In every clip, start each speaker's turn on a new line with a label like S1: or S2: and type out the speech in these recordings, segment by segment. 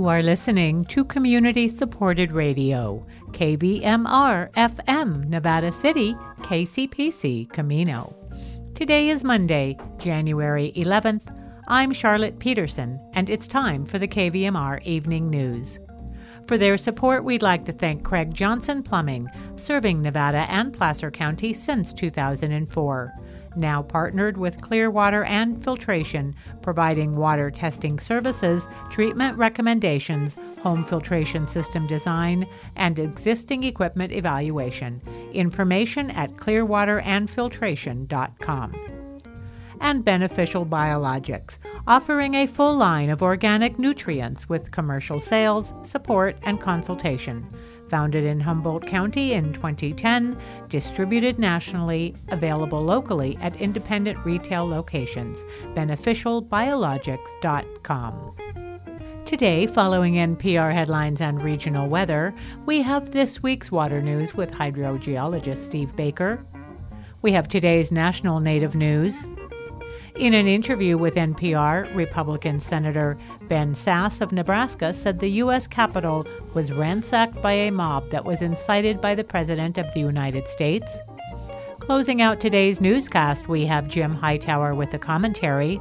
S1: You are listening to community supported radio, KVMR FM, Nevada City, KCPC, Camino. Today is Monday, January 11th. I'm Charlotte Peterson, and it's time for the KVMR Evening News. For their support, we'd like to thank Craig Johnson Plumbing, serving Nevada and Placer County since 2004 now partnered with Clearwater and Filtration, providing water testing services, treatment recommendations, home filtration system design, and existing equipment evaluation. Information at clearwaterandfiltration.com. And Beneficial Biologics, offering a full line of organic nutrients with commercial sales, support, and consultation Founded in Humboldt County in 2010, distributed nationally, available locally at independent retail locations. BeneficialBiologics.com. Today, following NPR headlines and regional weather, we have this week's water news with hydrogeologist Steve Baker. We have today's national native news. In an interview with NPR, Republican Senator Ben Sasse of Nebraska said the U.S. Capitol was ransacked by a mob that was incited by the President of the United States. Closing out today's newscast, we have Jim Hightower with a commentary.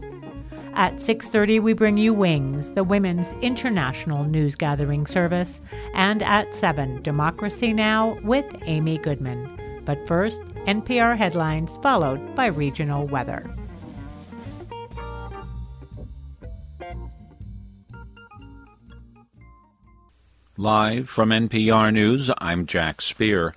S1: At 6:30 we bring you Wings, the women's international news gathering service, and at 7 Democracy Now with Amy Goodman. But first, NPR headlines followed by regional weather.
S2: Live from NPR News, I'm Jack Speer.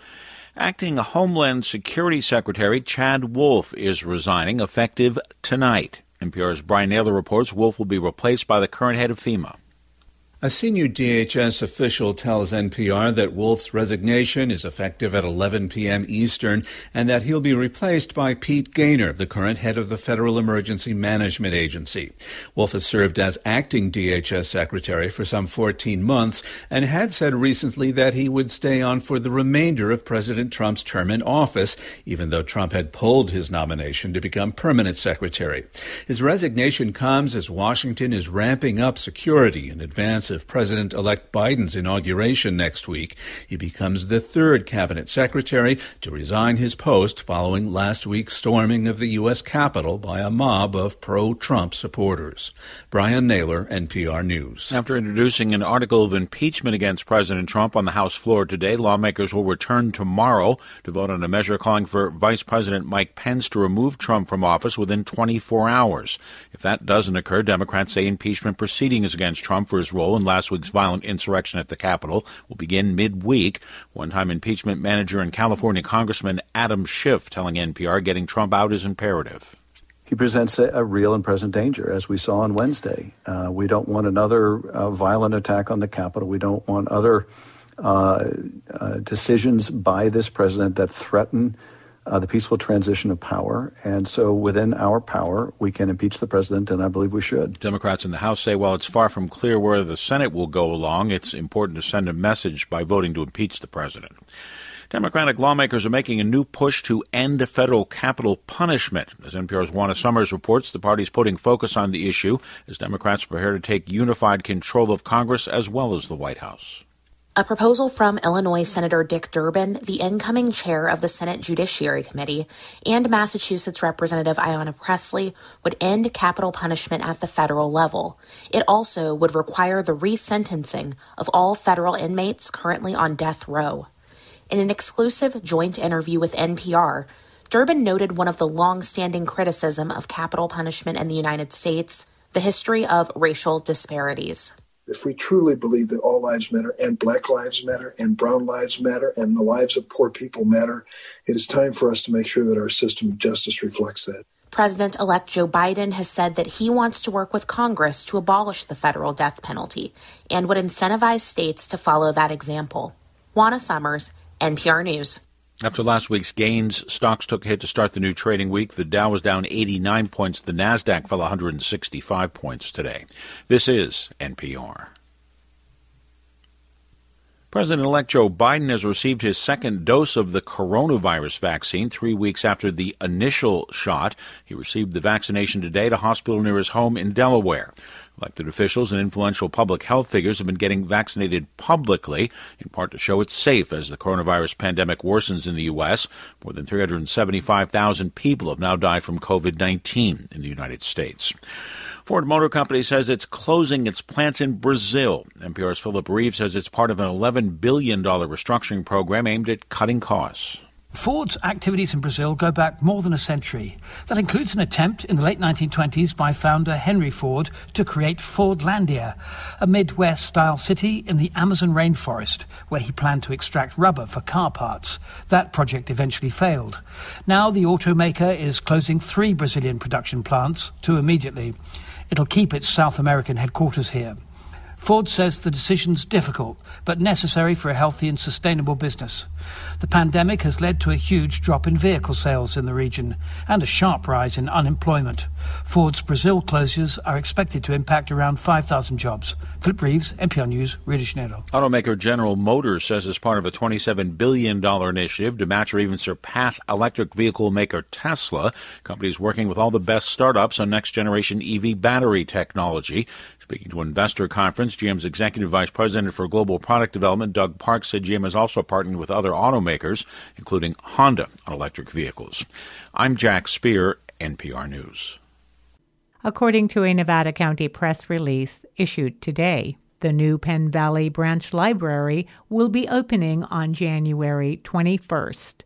S2: Acting Homeland Security Secretary Chad Wolf is resigning effective tonight. NPR's Brian Naylor reports Wolf will be replaced by the current head of FEMA.
S3: A senior DHS official tells NPR that Wolf's resignation is effective at 11 p.m. Eastern and that he'll be replaced by Pete Gaynor, the current head of the Federal Emergency Management Agency. Wolf has served as acting DHS secretary for some 14 months and had said recently that he would stay on for the remainder of President Trump's term in office, even though Trump had pulled his nomination to become permanent secretary. His resignation comes as Washington is ramping up security in advance of President elect Biden's inauguration next week. He becomes the third cabinet secretary to resign his post following last week's storming of the U.S. Capitol by a mob of pro Trump supporters. Brian Naylor, NPR News.
S2: After introducing an article of impeachment against President Trump on the House floor today, lawmakers will return tomorrow to vote on a measure calling for Vice President Mike Pence to remove Trump from office within 24 hours. If that doesn't occur, Democrats say impeachment proceedings against Trump for his role in last week's violent insurrection at the Capitol will begin midweek. One time impeachment manager and California Congressman Adam Schiff telling NPR getting Trump out is imperative
S4: he presents a, real and present danger, as we saw on Wednesday. Uh, we don't want another uh, violent attack on the Capitol. We don't want other uh, uh decisions by this president that threaten uh, the peaceful transition of power. And so within our power, we can impeach the president, and I believe we should.
S2: Democrats in the House say while it's far from clear where the Senate will go along, it's important to send a message by voting to impeach the president. Democratic lawmakers are making a new push to end federal capital punishment. As NPR's Juana Summers reports, the party's putting focus on the issue as Democrats prepare to take unified control of Congress as well as the White House.
S5: A proposal from Illinois Senator Dick Durbin, the incoming chair of the Senate Judiciary Committee, and Massachusetts Representative Ayanna Pressley would end capital punishment at the federal level. It also would require the resentencing of all federal inmates currently on death row. In an exclusive joint interview with NPR, Durbin noted one of the long-standing criticism of capital punishment in the United States, the history of racial disparities
S6: if we truly believe that all lives matter and black lives matter and brown lives matter and the lives of poor people matter, it is time for us to make sure that our system of justice reflects that.
S5: President elect Joe Biden has said that he wants to work with Congress to abolish the federal death penalty and would incentivize states to follow that example. Juana Summers, NPR News.
S2: After last week's gains, stocks took a hit to start the new trading week. The Dow was down 89 points. The Nasdaq fell 165 points today. This is NPR. President elect Joe Biden has received his second dose of the coronavirus vaccine three weeks after the initial shot. He received the vaccination today at a hospital near his home in Delaware. Elected officials and influential public health figures have been getting vaccinated publicly, in part to show it's safe as the coronavirus pandemic worsens in the U.S. More than 375,000 people have now died from COVID 19 in the United States. Ford Motor Company says it's closing its plants in Brazil. NPR's Philip Reeves says it's part of an $11 billion restructuring program aimed at cutting costs.
S7: Ford's activities in Brazil go back more than a century. That includes an attempt in the late 1920s by founder Henry Ford to create Fordlandia, a Midwest style city in the Amazon rainforest where he planned to extract rubber for car parts. That project eventually failed. Now the automaker is closing three Brazilian production plants, two immediately. It'll keep its South American headquarters here. Ford says the decision's difficult, but necessary for a healthy and sustainable business. The pandemic has led to a huge drop in vehicle sales in the region and a sharp rise in unemployment. Ford's Brazil closures are expected to impact around 5,000 jobs. Philip Reeves, NPR News, Rio de Janeiro.
S2: Automaker General Motors says as part of a $27 billion initiative to match or even surpass electric vehicle maker Tesla, companies working with all the best startups on next generation EV battery technology. Speaking to investor conference, GM's executive vice president for global product development, Doug Parks, said GM has also partnered with other automakers, including Honda, on electric vehicles. I'm Jack Speer, NPR News.
S1: According to a Nevada County press release issued today, the new Penn Valley Branch Library will be opening on January 21st.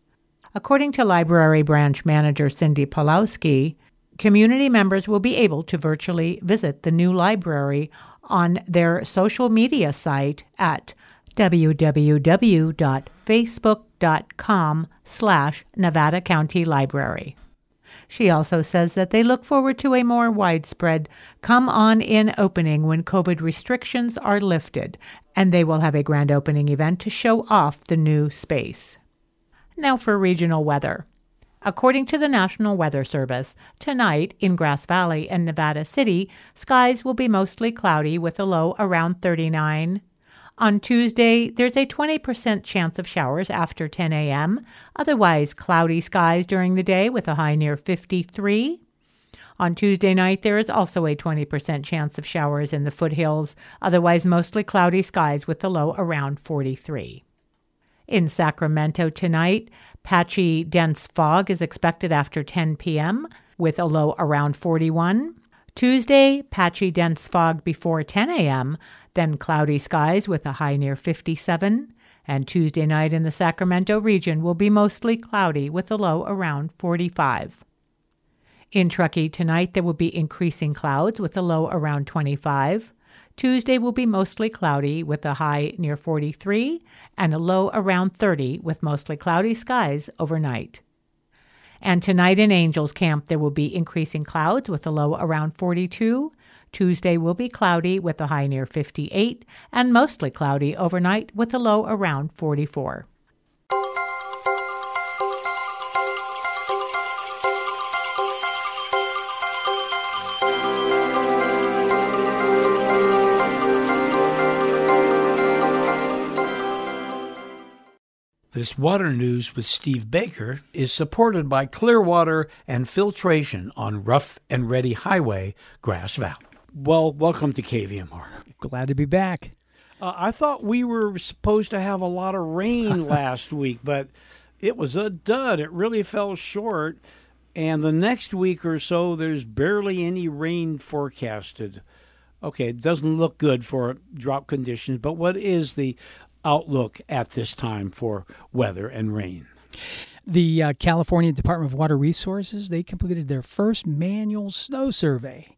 S1: According to Library Branch Manager Cindy Pawlowski, community members will be able to virtually visit the new library on their social media site at www.facebook.com slash Nevada County Library. She also says that they look forward to a more widespread come on in opening when COVID restrictions are lifted, and they will have a grand opening event to show off the new space. Now for regional weather. According to the National Weather Service, tonight in Grass Valley and Nevada City, skies will be mostly cloudy with a low around 39. On Tuesday, there's a 20% chance of showers after 10 a.m., otherwise, cloudy skies during the day with a high near 53. On Tuesday night, there is also a 20% chance of showers in the foothills, otherwise, mostly cloudy skies with a low around 43. In Sacramento tonight, Patchy dense fog is expected after 10 p.m. with a low around 41. Tuesday, patchy dense fog before 10 a.m., then cloudy skies with a high near 57. And Tuesday night in the Sacramento region will be mostly cloudy with a low around 45. In Truckee tonight, there will be increasing clouds with a low around 25. Tuesday will be mostly cloudy with a high near 43 and a low around 30 with mostly cloudy skies overnight. And tonight in Angels Camp, there will be increasing clouds with a low around 42. Tuesday will be cloudy with a high near 58 and mostly cloudy overnight with a low around 44.
S8: This water news with Steve Baker is supported by Clearwater and Filtration on Rough and Ready Highway, Grass Valley. Well, welcome to KVMR.
S9: Glad to be back.
S8: Uh, I thought we were supposed to have a lot of rain last week, but it was a dud. It really fell short. And the next week or so, there's barely any rain forecasted. Okay, it doesn't look good for drought conditions, but what is the outlook at this time for weather and rain?
S9: The uh, California Department of Water Resources they completed their first manual snow survey.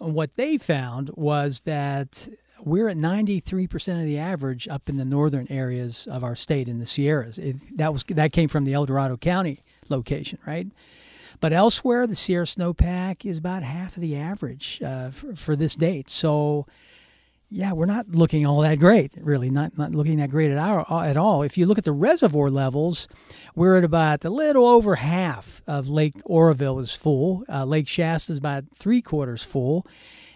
S9: And what they found was that we're at 93% of the average up in the northern areas of our state in the Sierras. It, that was that came from the El Dorado County location, right? But elsewhere, the Sierra snowpack is about half of the average uh, for, for this date. So yeah, we're not looking all that great, really, not, not looking that great at, our, at all. If you look at the reservoir levels, we're at about a little over half of Lake Oroville is full. Uh, Lake Shasta is about three quarters full.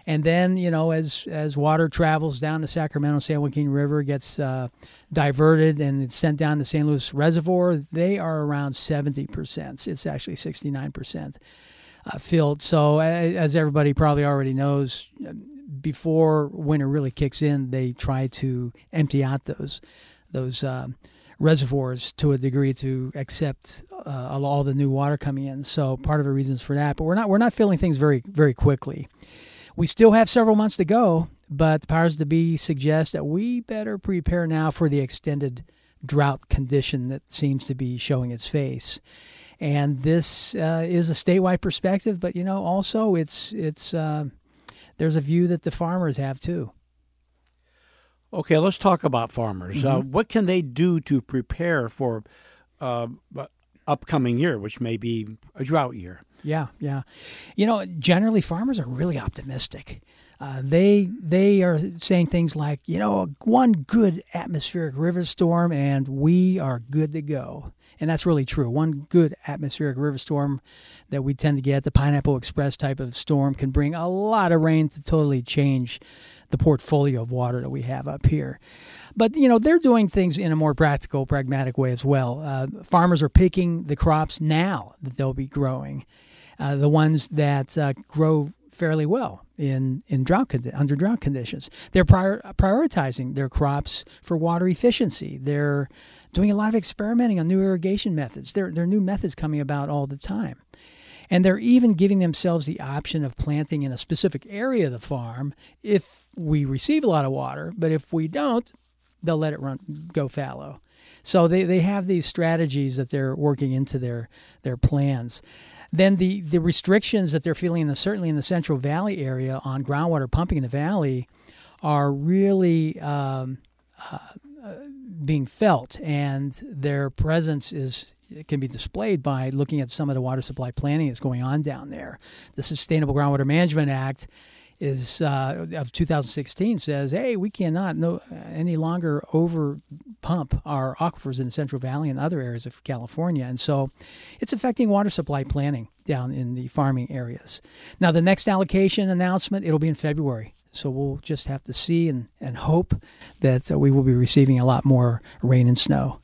S9: And then, you know, as as water travels down the Sacramento San Joaquin River, gets uh, diverted and it's sent down the San Luis Reservoir, they are around 70%. It's actually 69% uh, filled. So, as everybody probably already knows, before winter really kicks in, they try to empty out those those um, reservoirs to a degree to accept uh, all the new water coming in. So part of the reasons for that, but we're not we're not filling things very very quickly. We still have several months to go, but the powers to be suggest that we better prepare now for the extended drought condition that seems to be showing its face. And this uh, is a statewide perspective, but you know also it's it's uh, there's a view that the farmers have too.
S8: Okay, let's talk about farmers. Uh, mm-hmm. Uh, what can they do to prepare for uh, upcoming year, which may be a drought year?
S9: Yeah, yeah. You know, generally farmers are really optimistic. Uh, they they are saying things like, you know, one good atmospheric river storm and we are good to go. And that's really true. One good atmospheric river storm that we tend to get, the Pineapple Express type of storm, can bring a lot of rain to totally change the portfolio of water that we have up here. But you know they're doing things in a more practical, pragmatic way as well. Uh, farmers are picking the crops now that they'll be growing, uh, the ones that uh, grow fairly well in in drought under drought conditions. They're prior, prioritizing their crops for water efficiency. They're doing a lot of experimenting on new irrigation methods. There there are new methods coming about all the time. And they're even giving themselves the option of planting in a specific area of the farm if we receive a lot of water. But if we don't, they'll let it run go fallow. So they, they have these strategies that they're working into their their plans. Then the, the restrictions that they're feeling in the, certainly in the Central Valley area on groundwater pumping in the valley are really um, uh, uh, being felt, and their presence is can be displayed by looking at some of the water supply planning that's going on down there. The Sustainable Groundwater Management Act is uh, of 2016 says, hey, we cannot no any longer over pump our aquifers in the Central Valley and other areas of California, and so it's affecting water supply planning down in the farming areas. Now, the next allocation announcement it'll be in February. So we'll just have to see and, and hope that uh, we will be receiving a lot more rain and snow.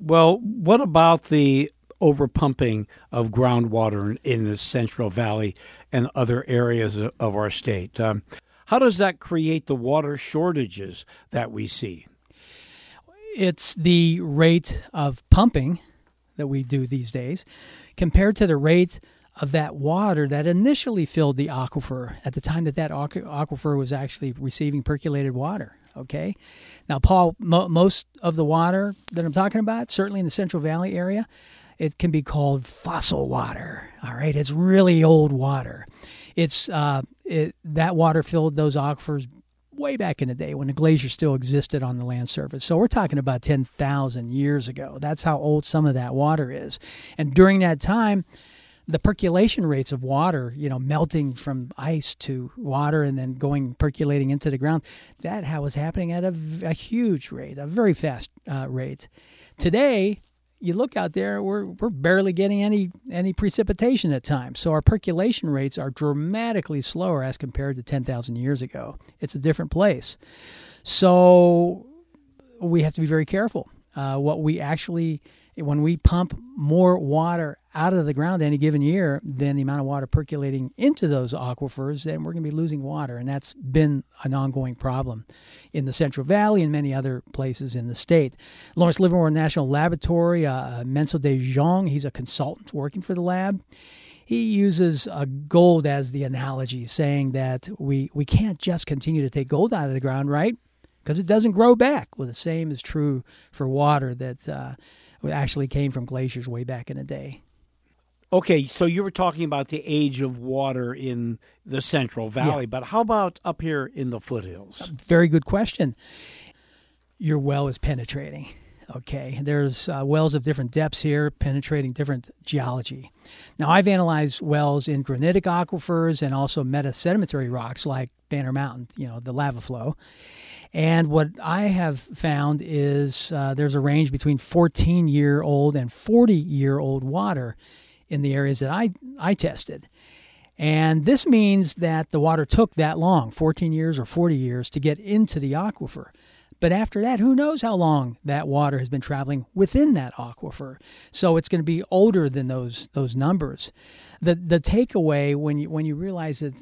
S8: Well, what about the overpumping of groundwater in the Central Valley and other areas of our state? Um, how does that create the water shortages that we see?
S9: It's the rate of pumping that we do these days compared to the rate of that water that initially filled the aquifer at the time that that aquifer was actually receiving percolated water. Okay. Now, Paul, mo- most of the water that I'm talking about, certainly in the Central Valley area, it can be called fossil water. All right. It's really old water. It's uh, it, that water filled those aquifers way back in the day when the glacier still existed on the land surface. So we're talking about 10,000 years ago. That's how old some of that water is. And during that time, the percolation rates of water, you know, melting from ice to water and then going percolating into the ground, that was happening at a, a huge rate, a very fast uh, rate. Today, you look out there, we're, we're barely getting any any precipitation at times. So our percolation rates are dramatically slower as compared to 10,000 years ago. It's a different place. So we have to be very careful. Uh, what we actually when we pump more water out of the ground any given year than the amount of water percolating into those aquifers, then we're going to be losing water. And that's been an ongoing problem in the Central Valley and many other places in the state. Lawrence Livermore National Laboratory, uh, Menzel de Jong, he's a consultant working for the lab. He uses uh, gold as the analogy, saying that we, we can't just continue to take gold out of the ground, right? Because it doesn't grow back. Well, the same is true for water that. Uh, actually came from glaciers way back in the day.
S8: Okay, so you were talking about the age of water in the Central Valley, yeah. but how about up here in the foothills?
S9: Very good question. Your well is penetrating. Okay, there's uh, wells of different depths here, penetrating different geology. Now, I've analyzed wells in granitic aquifers and also metasedimentary rocks like Banner Mountain, you know, the lava flow. And what I have found is uh, there's a range between 14 year old and 40 year old water in the areas that I, I tested. And this means that the water took that long 14 years or 40 years to get into the aquifer. But after that, who knows how long that water has been traveling within that aquifer? So it's going to be older than those those numbers. The the takeaway when you when you realize that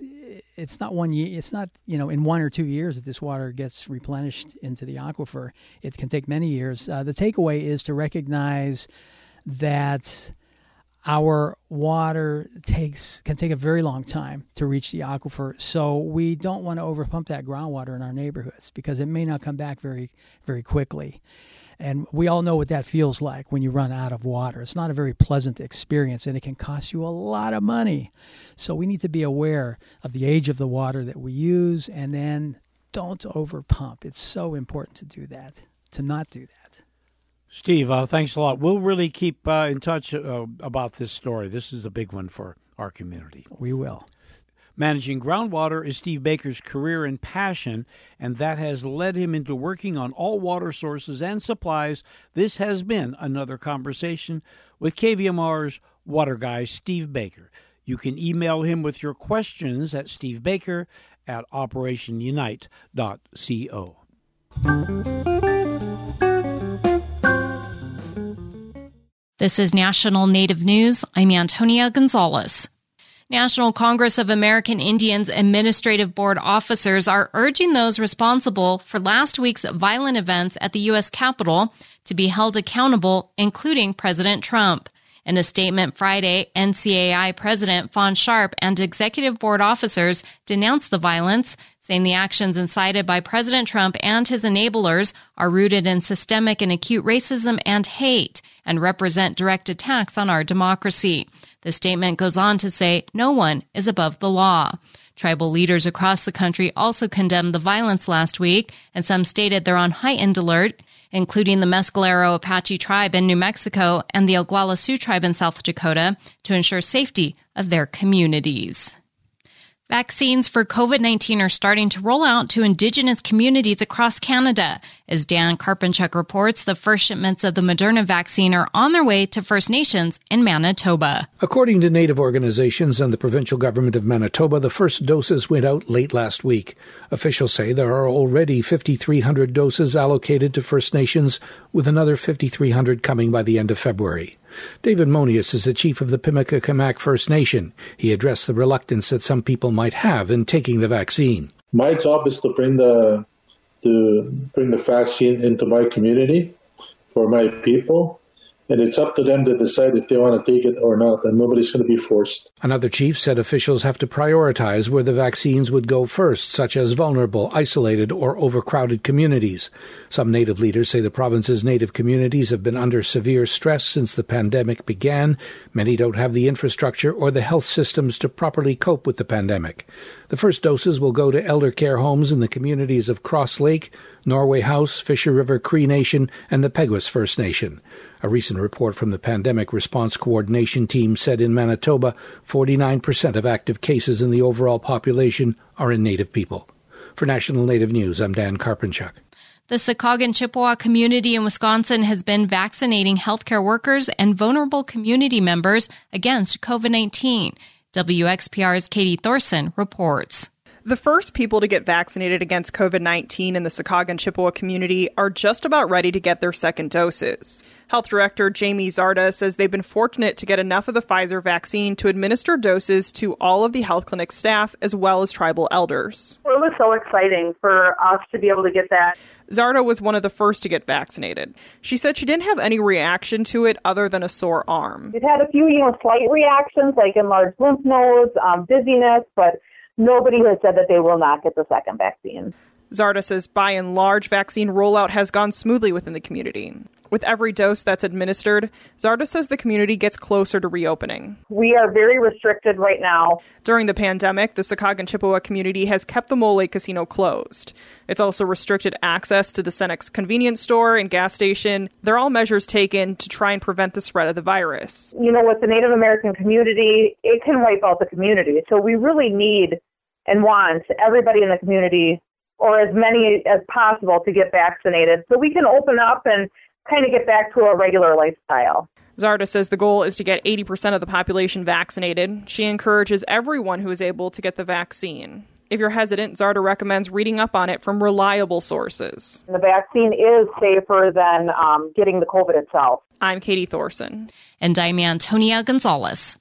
S9: it's not one year, it's not you know in one or two years that this water gets replenished into the aquifer. It can take many years. Uh, the takeaway is to recognize that our water takes can take a very long time to reach the aquifer. So we don't want to overpump that groundwater in our neighborhoods because it may not come back very very quickly. And we all know what that feels like when you run out of water. It's not a very pleasant experience and it can cost you a lot of money. So we need to be aware of the age of the water that we use and then don't overpump. It's so important to do that to not do that
S8: Steve, uh, thanks a lot. We'll really keep uh, in touch uh, about this story. This is a big one for our community.
S9: We will.
S8: Managing groundwater is Steve Baker's career and passion, and that has led him into working on all water sources and supplies. This has been another conversation with KVMR's water guy, Steve Baker. You can email him with your questions at stevebaker at operationunite.co.
S10: This is National Native News. I'm Antonia Gonzalez. National Congress of American Indians Administrative Board officers are urging those responsible for last week's violent events at the U.S. Capitol to be held accountable, including President Trump. In a statement Friday, NCAI President Fawn Sharp and executive board officers denounced the violence, saying the actions incited by President Trump and his enablers are rooted in systemic and acute racism and hate and represent direct attacks on our democracy. The statement goes on to say no one is above the law. Tribal leaders across the country also condemned the violence last week, and some stated they're on heightened alert, including the Mescalero Apache tribe in New Mexico and the Oglala Sioux tribe in South Dakota, to ensure safety of their communities. Vaccines for COVID 19 are starting to roll out to Indigenous communities across Canada. As Dan Karpenchuk reports, the first shipments of the Moderna vaccine are on their way to First Nations in Manitoba.
S11: According to Native organizations and the provincial government of Manitoba, the first doses went out late last week. Officials say there are already 5,300 doses allocated to First Nations, with another 5,300 coming by the end of February. David Monias is the chief of the Pimicikamak First Nation. He addressed the reluctance that some people might have in taking the vaccine.
S12: My job is to bring the to bring the vaccine into my community for my people and it's up to them to decide if they want to take it or not, and nobody's going to be forced.
S11: Another chief said officials have to prioritize where the vaccines would go first, such as vulnerable, isolated, or overcrowded communities. Some native leaders say the province's native communities have been under severe stress since the pandemic began. Many don't have the infrastructure or the health systems to properly cope with the pandemic. The first doses will go to elder care homes in the communities of Cross Lake, Norway House, Fisher River Cree Nation, and the Peguis First Nation. A recent report from the Pandemic Response Coordination Team said in Manitoba, 49% of active cases in the overall population are in Native people. For National Native News, I'm Dan Karpenchuk.
S10: The Sokaogon Chippewa community in Wisconsin has been vaccinating healthcare workers and vulnerable community members against COVID 19. WXPR's Katie Thorson reports.
S13: The first people to get vaccinated against COVID 19 in the Sokaogon Chippewa community are just about ready to get their second doses. Health Director Jamie Zarda says they've been fortunate to get enough of the Pfizer vaccine to administer doses to all of the health clinic staff as well as tribal elders.
S14: It was so exciting for us to be able to get that.
S13: Zarda was one of the first to get vaccinated. She said she didn't have any reaction to it other than a sore arm.
S14: It had a few, you know, slight reactions like enlarged lymph nodes, um, dizziness, but nobody has said that they will not get the second vaccine.
S13: Zarda says by and large, vaccine rollout has gone smoothly within the community. With every dose that's administered, Zarda says the community gets closer to reopening.
S14: We are very restricted right now.
S13: During the pandemic, the Sokaogon Chippewa community has kept the Mole Casino closed. It's also restricted access to the Cenex convenience store and gas station. They're all measures taken to try and prevent the spread of the virus.
S14: You know, with the Native American community, it can wipe out the community. So we really need and want everybody in the community or as many as possible to get vaccinated so we can open up and kind of get back to a regular lifestyle.
S13: Zarda says the goal is to get 80% of the population vaccinated. She encourages everyone who is able to get the vaccine. If you're hesitant, Zarda recommends reading up on it from reliable sources.
S14: The vaccine is safer than um, getting the COVID itself.
S13: I'm Katie Thorson.
S10: And I'm Antonia Gonzalez.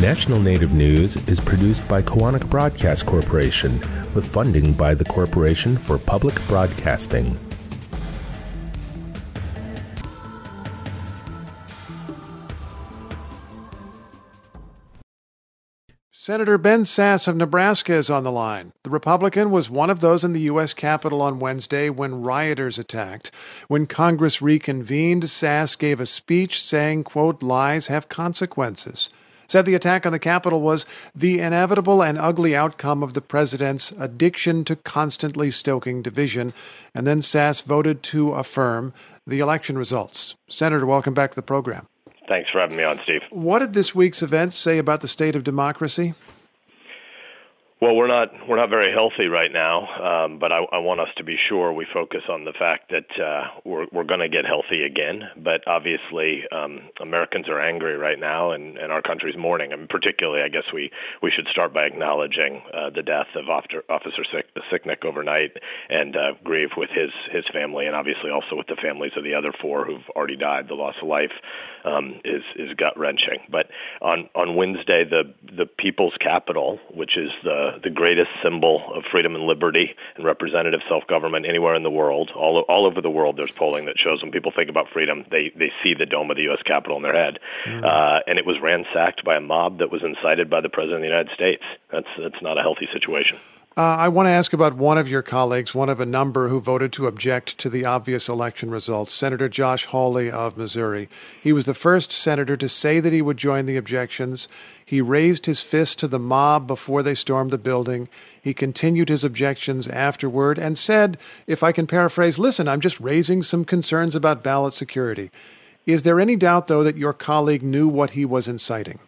S15: National Native News is produced by Koahnic Broadcast Corporation with funding by the Corporation for Public Broadcasting.
S16: Senator Ben Sasse of Nebraska is on the line. The Republican was one of those in the U.S. Capitol on Wednesday when rioters attacked. When Congress reconvened, Sasse gave a speech saying, quote, lies have consequences said the attack on the Capitol was the inevitable and ugly outcome of the president's addiction to constantly stoking division. And then Sasse voted to affirm the election results. Senator, welcome back to the program.
S17: Thanks for having me on, Steve.
S16: What did this week's events say about the state of democracy?
S17: Well, we're not we're not very healthy right now, um, but I, I want us to be sure we focus on the fact that uh, we're we're going to get healthy again. But obviously, um, Americans are angry right now, and, and our country's mourning. And particularly, I guess we we should start by acknowledging uh, the death of Officer Sicknick overnight, and uh, grieve with his his family, and obviously also with the families of the other four who've already died. The loss of life um, is is gut wrenching. But on on Wednesday, the the People's Capitol, which is the the greatest symbol of freedom and liberty and representative self-government anywhere in the world. All all over the world, there's polling that shows when people think about freedom, they they see the dome of the U.S. Capitol in their head, mm-hmm. uh, and it was ransacked by a mob that was incited by the president of the United States. That's that's not a healthy situation.
S16: Uh, I want to ask about one of your colleagues, one of a number who voted to object to the obvious election results, Senator Josh Hawley of Missouri. He was the first senator to say that he would join the objections. He raised his fist to the mob before they stormed the building. He continued his objections afterward and said, if I can paraphrase, listen, I'm just raising some concerns about ballot security. Is there any doubt, though, that your colleague knew what he was inciting?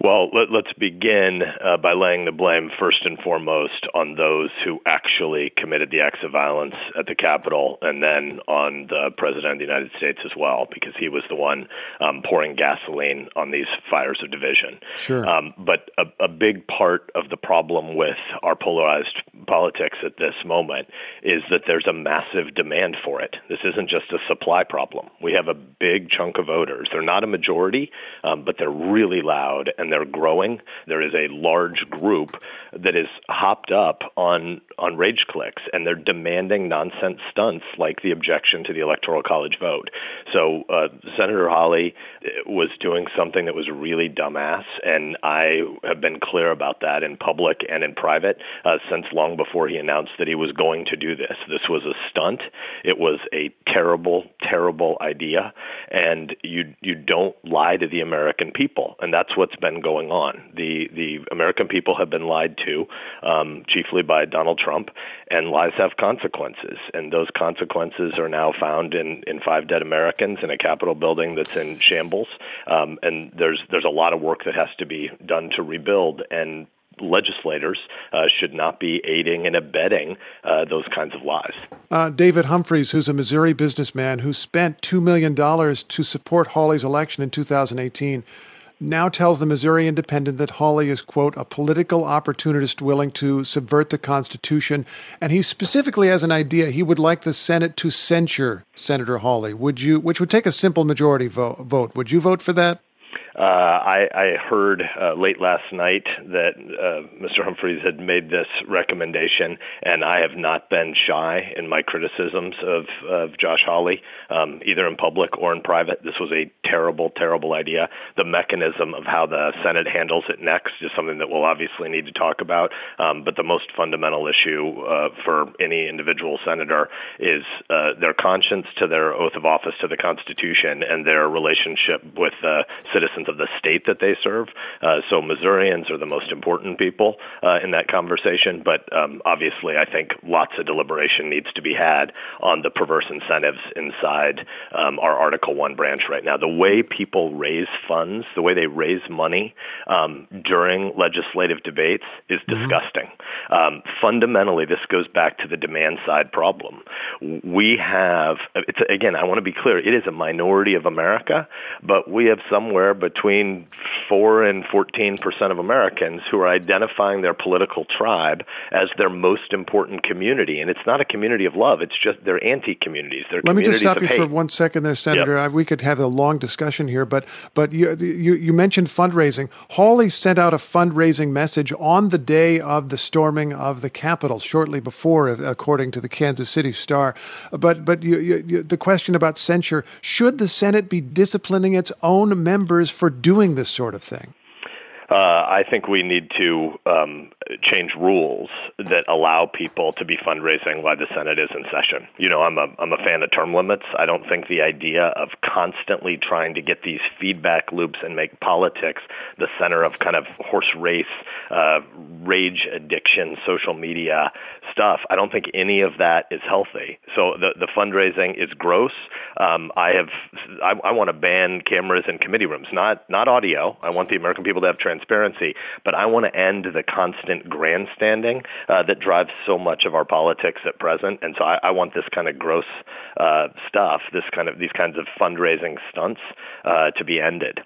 S17: Well, let, us begin uh, by laying the blame first and foremost on those who actually committed the acts of violence at the Capitol and then on the President of the United States as well, because he was the one um, pouring gasoline on these fires of division.
S16: Sure.
S17: Um, but a, a big part of the problem with our polarized politics at this moment is that there's a massive demand for it. This isn't just a supply problem. We have a big chunk of voters. They're not a majority, um, but they're really loud and and they're growing. There is a large group that is hopped up on on rage clicks, and they're demanding nonsense stunts like the objection to the Electoral College vote. So uh, Senator Hawley uh, was doing something that was really dumbass, and I have been clear about that in public and in private uh, since long before he announced that he was going to do this. This was a stunt. It was a terrible, terrible idea, and you you don't lie to the American people, and that's what's been going on. The the American people have been lied to, um, chiefly by Donald Trump, and lies have consequences, and those consequences are now found in in five dead Americans in a Capitol building that's in shambles. Um, and there's there's a lot of work that has to be done to rebuild and legislators uh, should not be aiding and abetting uh, those kinds of lies.
S16: Uh, David Humphreys, who's a Missouri businessman who spent $2 million to support Hawley's election in 2018, now tells the Missouri Independent that Hawley is, quote, a political opportunist willing to subvert the Constitution. And he specifically has an idea. He would like the Senate to censure Senator Hawley. Would you, which would take a simple majority vote. vote. Would you vote for that?
S17: Uh, I, I heard uh, late last night that uh, Mr. Humphreys had made this recommendation, and I have not been shy in my criticisms of, of Josh Hawley, um, either in public or in private. This was a terrible, terrible idea. The mechanism of how the Senate handles it next is something that we'll obviously need to talk about. Um, but the most fundamental issue uh, for any individual senator is uh, their conscience to their oath of office to the Constitution and their relationship with uh, citizens citizens of the state that they serve. Uh, so Missourians are the most important people uh, in that conversation. But um, obviously, I think lots of deliberation needs to be had on the perverse incentives inside um, our Article One branch right now. The way people raise funds, the way they raise money um, during legislative debates is mm-hmm. disgusting. Um, fundamentally, this goes back to the demand side problem. We have, it's, again, I want to be clear, it is a minority of America, but we have somewhere between 4 and 14 percent of Americans who are identifying their political tribe as their most important community. And it's not a community of love, it's just they're anti communities.
S16: Let
S17: me
S16: just stop you
S17: hate.
S16: for one second there, Senator. Yep. Uh, we could have a long discussion here, but, but you, you, you mentioned fundraising. Hawley sent out a fundraising message on the day of the storming of the Capitol, shortly before, uh, according to the Kansas City Star. But, but you, you, the question about censure should the Senate be disciplining its own members for doing this sort of thing?
S17: Uh, I think we need to um, change rules that allow people to be fundraising while the Senate is in session. You know, I'm a I'm a fan of term limits. I don't think the idea of constantly trying to get these feedback loops and make politics the center of kind of horse race, uh, rage addiction, social media stuff. I don't think any of that is healthy. So the the fundraising is gross. Um, I have I, I want to ban cameras in committee rooms, not not audio. I want the American people to have transparency. But I want to end the constant grandstanding uh, that drives so much of our politics at present. And so I, I want this kind of gross uh, stuff, this kind of these kinds of fundraising stunts, uh, to be ended.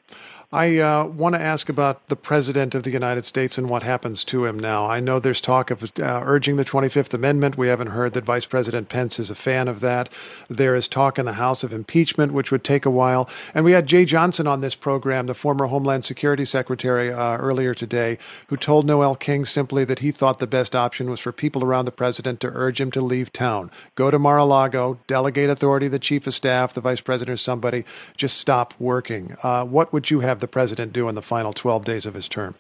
S16: I uh, want to ask about the President of the United States and what happens to him now. I know there's talk of uh, urging the 25th Amendment. We haven't heard that Vice President Pence is a fan of that. There is talk in the House of impeachment, which would take a while. And we had Jeh Johnson on this program, the former Homeland Security Secretary, uh, earlier today, who told Noel King simply that he thought the best option was for people around the President to urge him to leave town. Go to Mar a Lago, delegate authority the Chief of Staff, the Vice President, or somebody. Just stop working. Uh, what would you have the president do in the final 12 days of his term?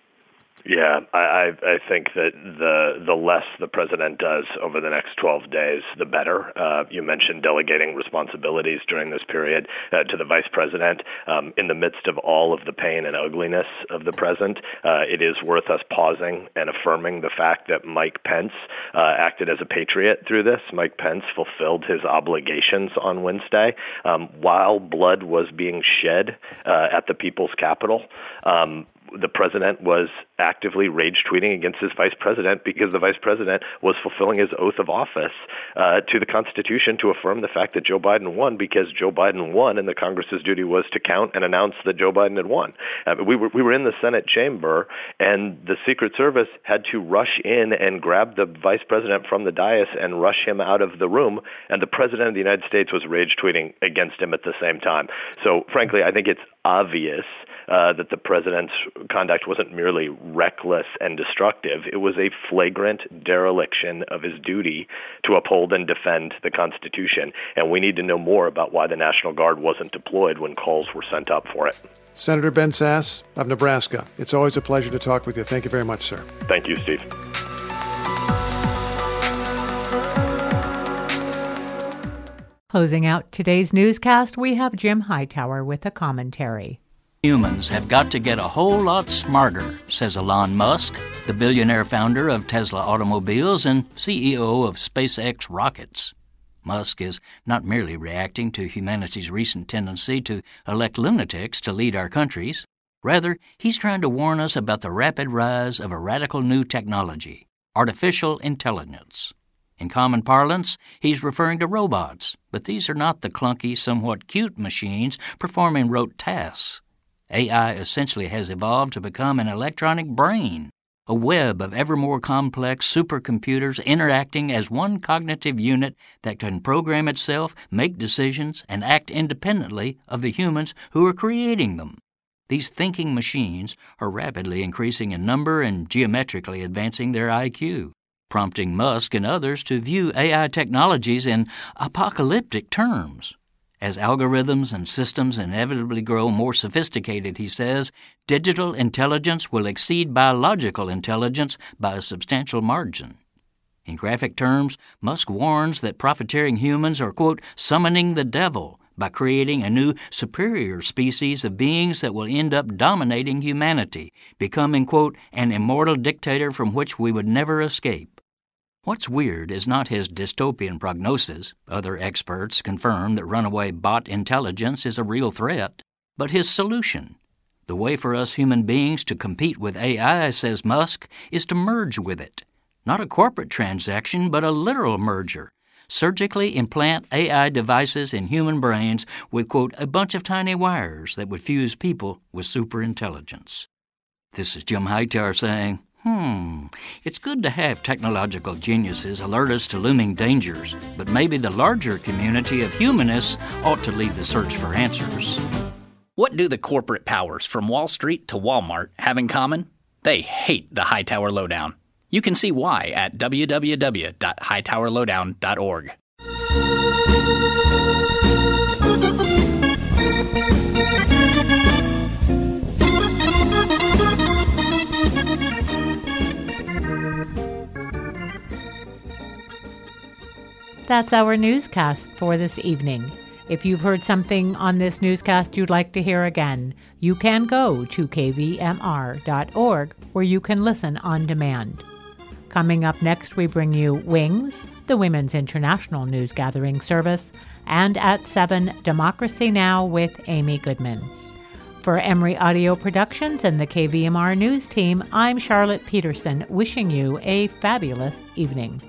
S17: Yeah, I, I think that the the less the president does over the next 12 days, the better. Uh, you mentioned delegating responsibilities during this period uh, to the vice president. Um, in the midst of all of the pain and ugliness of the present, uh, it is worth us pausing and affirming the fact that Mike Pence uh, acted as a patriot through this. Mike Pence fulfilled his obligations on Wednesday um, while blood was being shed uh, at the people's capitol. Um, the president was actively rage tweeting against his vice president because the vice president was fulfilling his oath of office uh, to the Constitution to affirm the fact that Joe Biden won because Joe Biden won and the Congress's duty was to count and announce that Joe Biden had won. Uh, we were we were in the Senate chamber and the Secret Service had to rush in and grab the vice president from the dais and rush him out of the room and the president of the United States was rage tweeting against him at the same time. So frankly, I think it's obvious uh, that the president's conduct wasn't merely reckless and destructive. It was a flagrant dereliction of his duty to uphold and defend the Constitution. And we need to know more about why the National Guard wasn't deployed when calls were sent up for it.
S16: Senator Ben Sasse of Nebraska, it's always a pleasure to talk with you. Thank you very much, sir.
S17: Thank you, Steve.
S1: Closing out today's newscast, we have Jim Hightower with a commentary.
S18: Humans have got to get a whole lot smarter, says Elon Musk, the billionaire founder of Tesla Automobiles and CEO of SpaceX Rockets. Musk is not merely reacting to humanity's recent tendency to elect lunatics to lead our countries. Rather, he's trying to warn us about the rapid rise of a radical new technology, artificial intelligence. In common parlance, he's referring to robots, but these are not the clunky, somewhat cute machines performing rote tasks. AI essentially has evolved to become an electronic brain, a web of ever more complex supercomputers interacting as one cognitive unit that can program itself, make decisions, and act independently of the humans who are creating them. These thinking machines are rapidly increasing in number and geometrically advancing their IQ, prompting Musk and others to view AI technologies in apocalyptic terms. As algorithms and systems inevitably grow more sophisticated, he says, digital intelligence will exceed biological intelligence by a substantial margin. In graphic terms, Musk warns that profiteering humans are, quote, summoning the devil by creating a new superior species of beings that will end up dominating humanity, becoming, quote, an immortal dictator from which we would never escape. What's weird is not his dystopian prognosis, other experts confirm that runaway bot intelligence is a real threat, but his solution. The way for us human beings to compete with AI, says Musk, is to merge with it. Not a corporate transaction, but a literal merger surgically implant AI devices in human brains with, quote, a bunch of tiny wires that would fuse people with superintelligence. This is Jim Hightower saying, Hmm, it's good to have technological geniuses alert us to looming dangers, but maybe the larger community of humanists ought to lead the search for answers.
S19: What do the corporate powers from Wall Street to Walmart have in common? They hate the Hightower Lowdown. You can see why at www.hightowerlowdown.org.
S1: That's our newscast for this evening. If you've heard something on this newscast you'd like to hear again, you can go to kvmr.org where you can listen on demand. Coming up next, we bring you Wings, the Women's International News Gathering Service, and at 7, Democracy Now! with Amy Goodman. For Emory Audio Productions and the KVMR News team, I'm Charlotte Peterson, wishing you a fabulous evening.